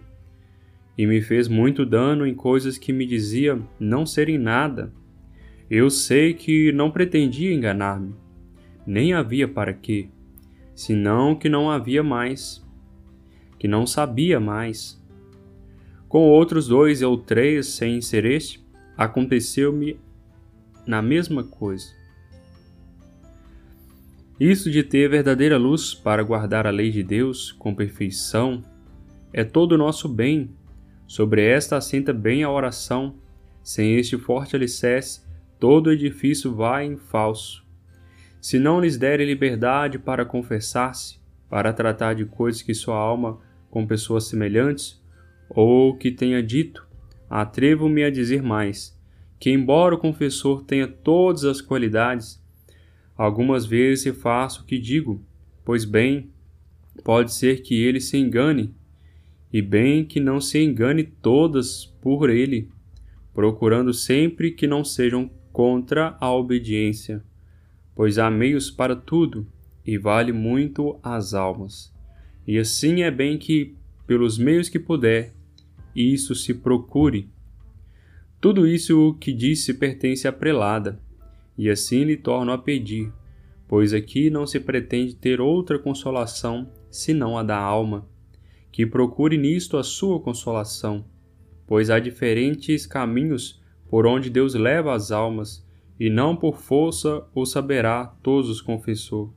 e me fez muito dano em coisas que me dizia não serem nada. Eu sei que não pretendia enganar-me, nem havia para quê, senão que não havia mais, que não sabia mais. Com outros dois ou três sem ser este, aconteceu-me na mesma coisa. Isso de ter verdadeira luz para guardar a lei de Deus com perfeição é todo o nosso bem. Sobre esta assenta bem a oração. Sem este forte alicerce, todo edifício vai em falso. Se não lhes derem liberdade para confessar-se, para tratar de coisas que sua alma com pessoas semelhantes, ou que tenha dito, atrevo-me a dizer mais, que embora o confessor tenha todas as qualidades, Algumas vezes faço o que digo, pois bem, pode ser que ele se engane, e bem que não se engane todas por ele, procurando sempre que não sejam contra a obediência, pois há meios para tudo e vale muito as almas. E assim é bem que, pelos meios que puder, isso se procure. Tudo isso que disse pertence à prelada e assim lhe torno a pedir, pois aqui não se pretende ter outra consolação senão a da alma, que procure nisto a sua consolação, pois há diferentes caminhos por onde Deus leva as almas, e não por força o saberá todos os confessor.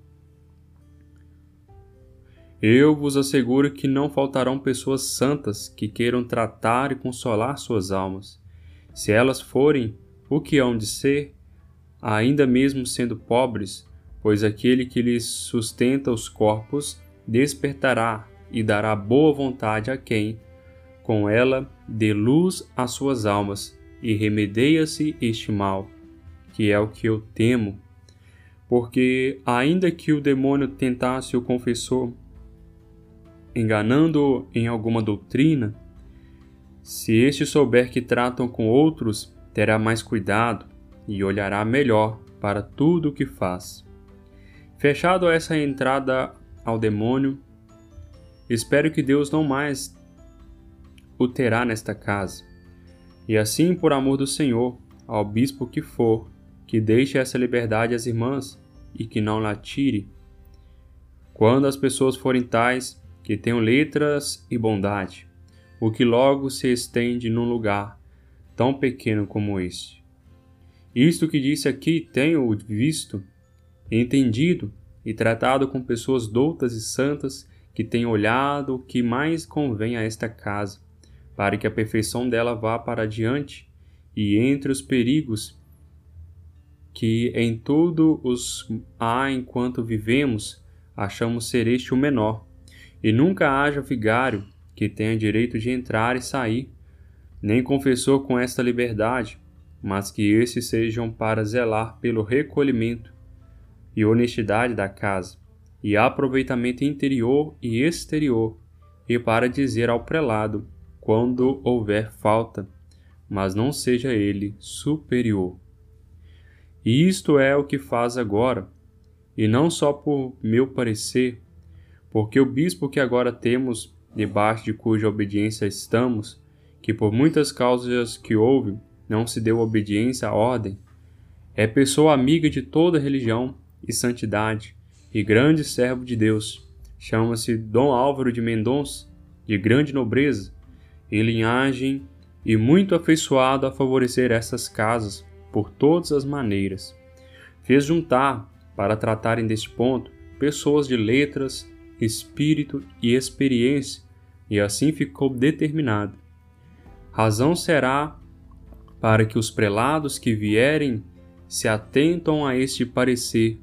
Eu vos asseguro que não faltarão pessoas santas que queiram tratar e consolar suas almas. Se elas forem o que hão de ser, ainda mesmo sendo pobres, pois aquele que lhes sustenta os corpos despertará e dará boa vontade a quem, com ela, dê luz às suas almas e remedeia-se este mal, que é o que eu temo. Porque, ainda que o demônio tentasse o confessor, enganando-o em alguma doutrina, se este souber que tratam com outros, terá mais cuidado e olhará melhor para tudo o que faz. Fechado essa entrada ao demônio, espero que Deus não mais o terá nesta casa. E assim, por amor do Senhor, ao bispo que for, que deixe essa liberdade às irmãs e que não la tire. Quando as pessoas forem tais, que tenham letras e bondade, o que logo se estende num lugar tão pequeno como este. Isto que disse aqui tenho visto, entendido e tratado com pessoas doutas e santas que têm olhado o que mais convém a esta casa, para que a perfeição dela vá para adiante, e entre os perigos que em tudo os há enquanto vivemos, achamos ser este o menor, e nunca haja vigário que tenha direito de entrar e sair, nem confessor com esta liberdade, mas que esses sejam para zelar pelo recolhimento e honestidade da casa, e aproveitamento interior e exterior, e para dizer ao prelado quando houver falta, mas não seja ele superior. E isto é o que faz agora, e não só por meu parecer, porque o bispo que agora temos, debaixo de cuja obediência estamos, que por muitas causas que houve, não se deu obediência à ordem, é pessoa amiga de toda religião e santidade e grande servo de Deus. Chama-se Dom Álvaro de Mendonça, de grande nobreza e linhagem e muito afeiçoado a favorecer essas casas por todas as maneiras. Fez juntar, para tratarem deste ponto, pessoas de letras, espírito e experiência, e assim ficou determinado. Razão será para que os prelados que vierem se atentam a este parecer,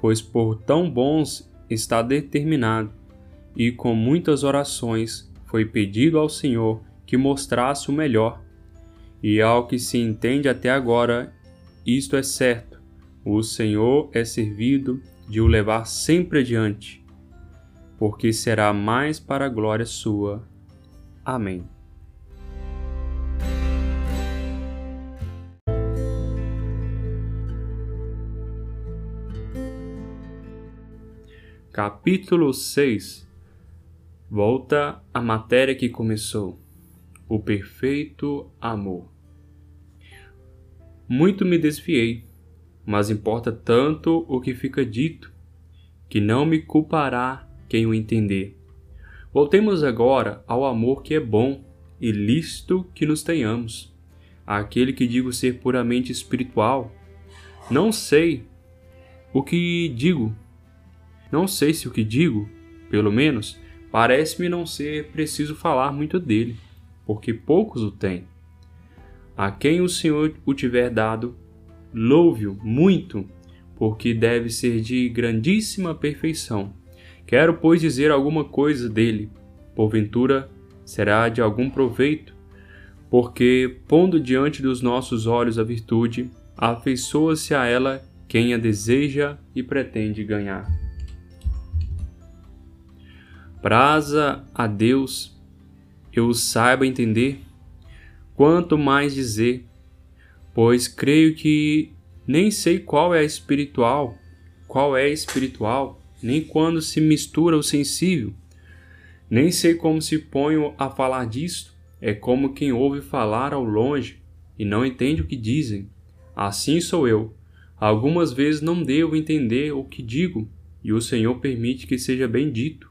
pois por tão bons está determinado, e com muitas orações foi pedido ao Senhor que mostrasse o melhor. E ao que se entende até agora, isto é certo: o Senhor é servido de o levar sempre adiante, porque será mais para a glória sua. Amém. Capítulo 6 Volta à matéria que começou: o perfeito amor. Muito me desviei, mas importa tanto o que fica dito, que não me culpará quem o entender. Voltemos agora ao amor que é bom e lícito que nos tenhamos, àquele que digo ser puramente espiritual. Não sei o que digo não sei se o que digo, pelo menos, parece-me não ser preciso falar muito dele, porque poucos o têm. A quem o Senhor o tiver dado, louve-o muito, porque deve ser de grandíssima perfeição. Quero, pois, dizer alguma coisa dele, porventura será de algum proveito, porque, pondo diante dos nossos olhos a virtude, afeiçoa-se a ela quem a deseja e pretende ganhar. Praza a Deus eu saiba entender, quanto mais dizer, pois creio que nem sei qual é a espiritual, qual é espiritual, nem quando se mistura o sensível, nem sei como se ponho a falar disto, é como quem ouve falar ao longe e não entende o que dizem. Assim sou eu. Algumas vezes não devo entender o que digo, e o Senhor permite que seja bem dito.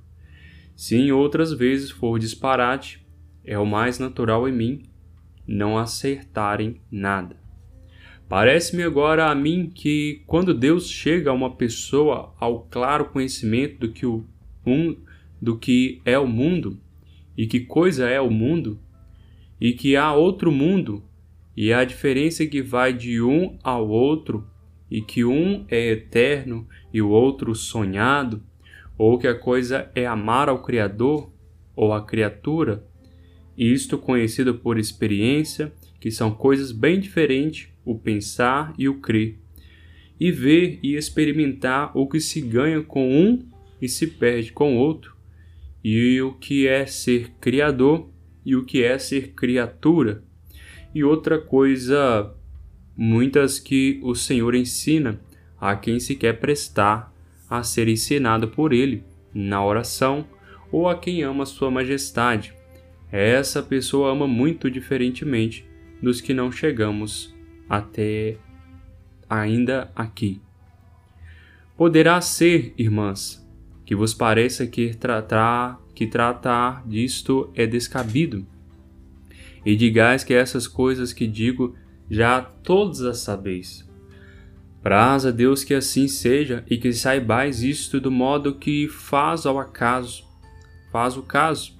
Se em outras vezes for disparate, é o mais natural em mim não acertarem nada. Parece-me agora a mim que quando Deus chega a uma pessoa ao claro conhecimento do que, o, um, do que é o mundo e que coisa é o mundo e que há outro mundo e a diferença que vai de um ao outro e que um é eterno e o outro sonhado ou que a coisa é amar ao Criador ou à criatura, isto conhecido por experiência, que são coisas bem diferentes o pensar e o crer, e ver e experimentar o que se ganha com um e se perde com outro, e o que é ser criador e o que é ser criatura, e outra coisa, muitas que o Senhor ensina a quem se quer prestar a ser ensinado por ele na oração ou a quem ama Sua Majestade. Essa pessoa ama muito diferentemente dos que não chegamos até ainda aqui. Poderá ser, irmãs, que vos pareça que tratar, que tratar disto é descabido, e digais que essas coisas que digo já todas as sabeis. Praza a Deus que assim seja e que saibais isto do modo que faz ao acaso, faz o caso.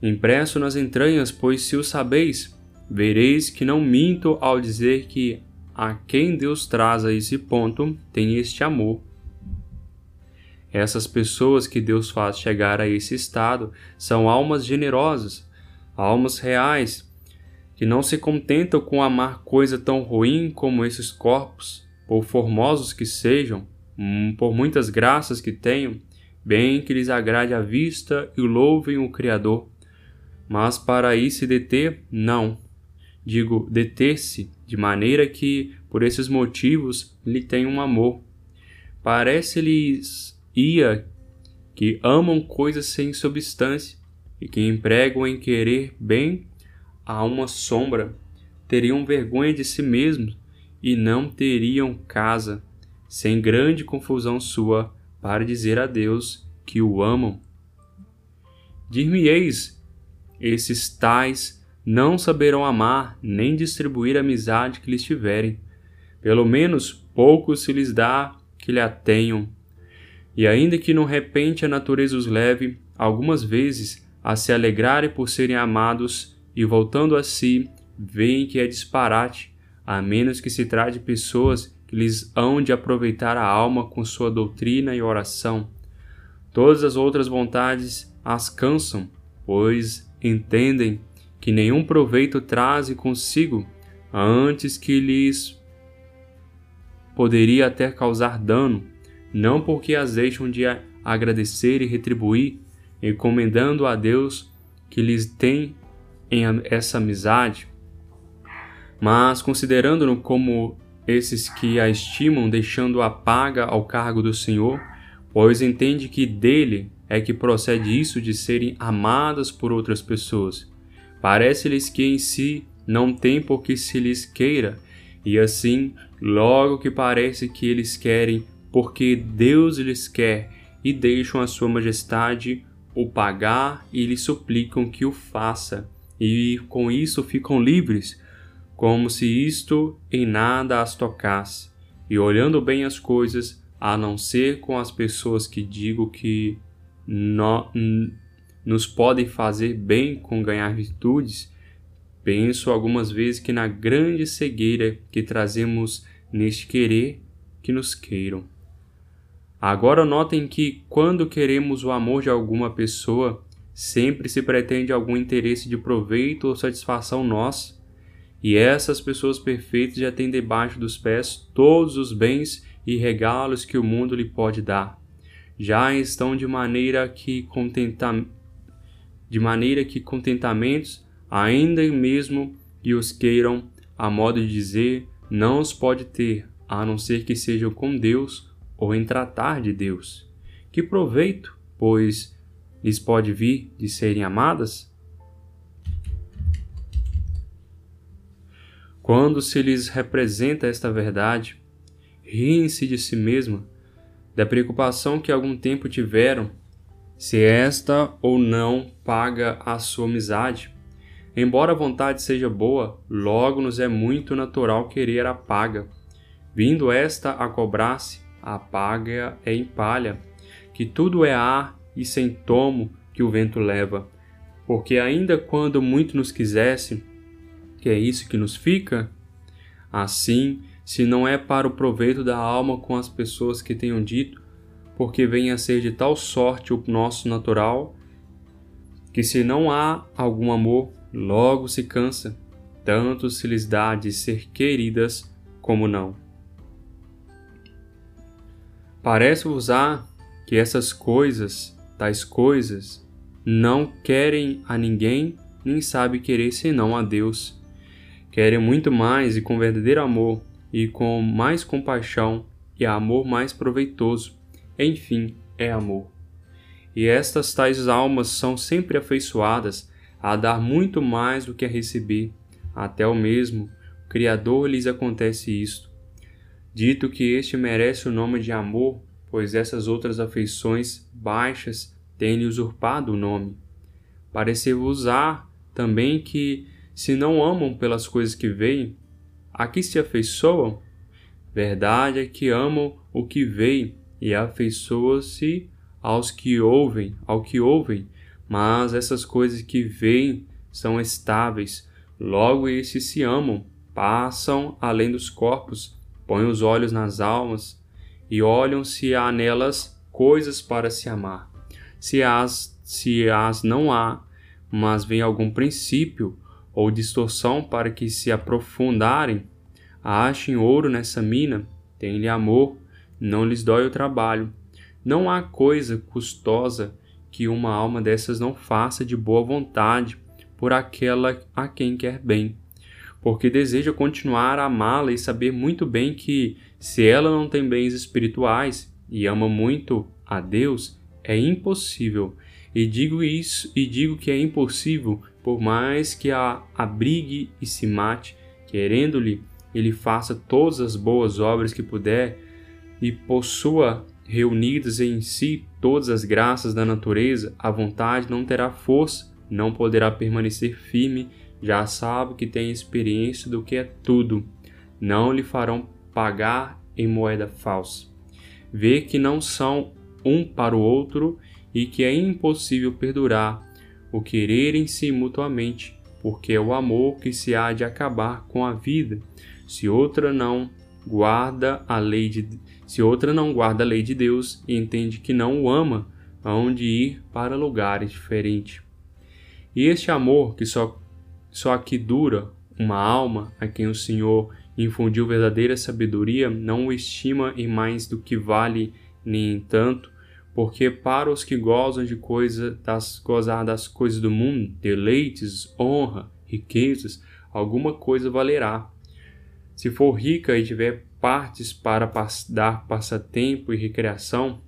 Impresso nas entranhas, pois se o sabeis, vereis que não minto ao dizer que a quem Deus traz a esse ponto tem este amor. Essas pessoas que Deus faz chegar a esse estado são almas generosas, almas reais, que não se contentam com amar coisa tão ruim como esses corpos, por formosos que sejam, hum, por muitas graças que tenham, bem que lhes agrade a vista e louvem o Criador. Mas para aí se deter, não. Digo, deter-se, de maneira que, por esses motivos, lhe tenham amor. Parece-lhes ia que amam coisas sem substância e que empregam em querer bem a uma sombra, teriam vergonha de si mesmos e não teriam casa, sem grande confusão sua, para dizer a Deus que o amam. Dir-me-eis, esses tais não saberão amar nem distribuir a amizade que lhes tiverem. Pelo menos pouco se lhes dá que lhe a tenham. E ainda que no repente a natureza os leve, algumas vezes, a se alegrarem por serem amados, e voltando a si, veem que é disparate a menos que se trate de pessoas que lhes hão de aproveitar a alma com sua doutrina e oração. Todas as outras vontades as cansam, pois entendem que nenhum proveito traze consigo antes que lhes poderia até causar dano, não porque as deixam de agradecer e retribuir, encomendando a Deus que lhes tem em essa amizade, mas considerando-no como esses que a estimam, deixando-a paga ao cargo do Senhor, pois entende que dele é que procede isso de serem amadas por outras pessoas. Parece-lhes que em si não tem por que se lhes queira, e assim, logo que parece que eles querem, porque Deus lhes quer, e deixam a sua majestade o pagar e lhe suplicam que o faça, e com isso ficam livres, como se isto em nada as tocasse. E olhando bem as coisas, a não ser com as pessoas que digo que no, nos podem fazer bem com ganhar virtudes, penso algumas vezes que na grande cegueira que trazemos neste querer que nos queiram. Agora notem que quando queremos o amor de alguma pessoa, sempre se pretende algum interesse de proveito ou satisfação nossa, e essas pessoas perfeitas já têm debaixo dos pés todos os bens e regalos que o mundo lhe pode dar já estão de maneira que contenta, de maneira que contentamentos, ainda mesmo que os queiram, a modo de dizer, não os pode ter, a não ser que sejam com Deus ou em tratar de Deus. Que proveito, pois, lhes pode vir de serem amadas? Quando se lhes representa esta verdade, riem-se de si mesma da preocupação que algum tempo tiveram, se esta ou não paga a sua amizade. Embora a vontade seja boa, logo nos é muito natural querer a paga. Vindo esta a cobrar-se, a paga é em palha, que tudo é ar e sem tomo que o vento leva. Porque ainda quando muito nos quisesse, que é isso que nos fica, assim se não é para o proveito da alma com as pessoas que tenham dito, porque venha a ser de tal sorte o nosso natural, que se não há algum amor, logo se cansa, tanto se lhes dá de ser queridas como não. Parece-vos-á que essas coisas, tais coisas, não querem a ninguém, nem sabe querer senão a Deus. Querem muito mais e com verdadeiro amor, e com mais compaixão e amor mais proveitoso. Enfim, é amor. E estas tais almas são sempre afeiçoadas a dar muito mais do que a receber. Até o mesmo Criador lhes acontece isto. Dito que este merece o nome de amor, pois essas outras afeições baixas têm-lhe usurpado o nome. Pareceu-vos-á também que, se não amam pelas coisas que veem, a que se afeiçoam? Verdade é que amam o que veem e afeiçoam-se aos que ouvem, ao que ouvem, mas essas coisas que veem são estáveis, logo estes se amam, passam além dos corpos, põem os olhos nas almas e olham se há nelas coisas para se amar. Se as, se as não há, mas vem algum princípio ou distorção para que se aprofundarem, achem ouro nessa mina, têm-lhe amor, não lhes dói o trabalho. Não há coisa custosa que uma alma dessas não faça de boa vontade por aquela a quem quer bem, porque deseja continuar a amá-la e saber muito bem que, se ela não tem bens espirituais e ama muito a Deus, é impossível. E digo isso, e digo que é impossível por mais que a abrigue e se mate, querendo-lhe, ele faça todas as boas obras que puder e possua reunidas em si todas as graças da natureza, a vontade não terá força, não poderá permanecer firme, já sabe que tem experiência do que é tudo. Não lhe farão pagar em moeda falsa. Vê que não são um para o outro e que é impossível perdurar o quererem-se mutuamente, porque é o amor que se há de acabar com a vida, se outra não guarda a lei de se outra não guarda a lei de Deus e entende que não o ama, hão de ir para lugares diferentes. E este amor que só só aqui dura uma alma a quem o Senhor infundiu verdadeira sabedoria não o estima em mais do que vale nem entanto porque para os que gozam de coisa das gozar das coisas do mundo, deleites, honra, riquezas, alguma coisa valerá. Se for rica e tiver partes para dar passatempo e recreação,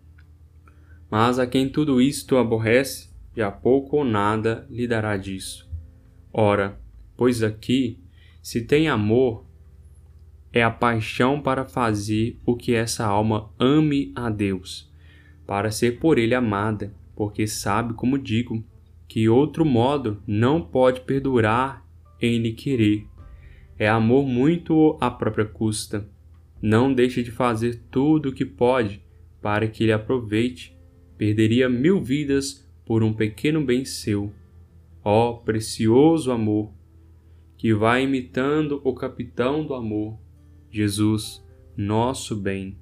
Mas a quem tudo isto aborrece, a pouco ou nada lhe dará disso. Ora, pois aqui, se tem amor, é a paixão para fazer o que essa alma ame a Deus, para ser por ele amada, porque sabe, como digo, que outro modo não pode perdurar em lhe querer. É amor muito à própria custa. Não deixe de fazer tudo o que pode para que lhe aproveite. Perderia mil vidas por um pequeno bem seu. Ó precioso amor, que vai imitando o capitão do amor, Jesus, nosso bem.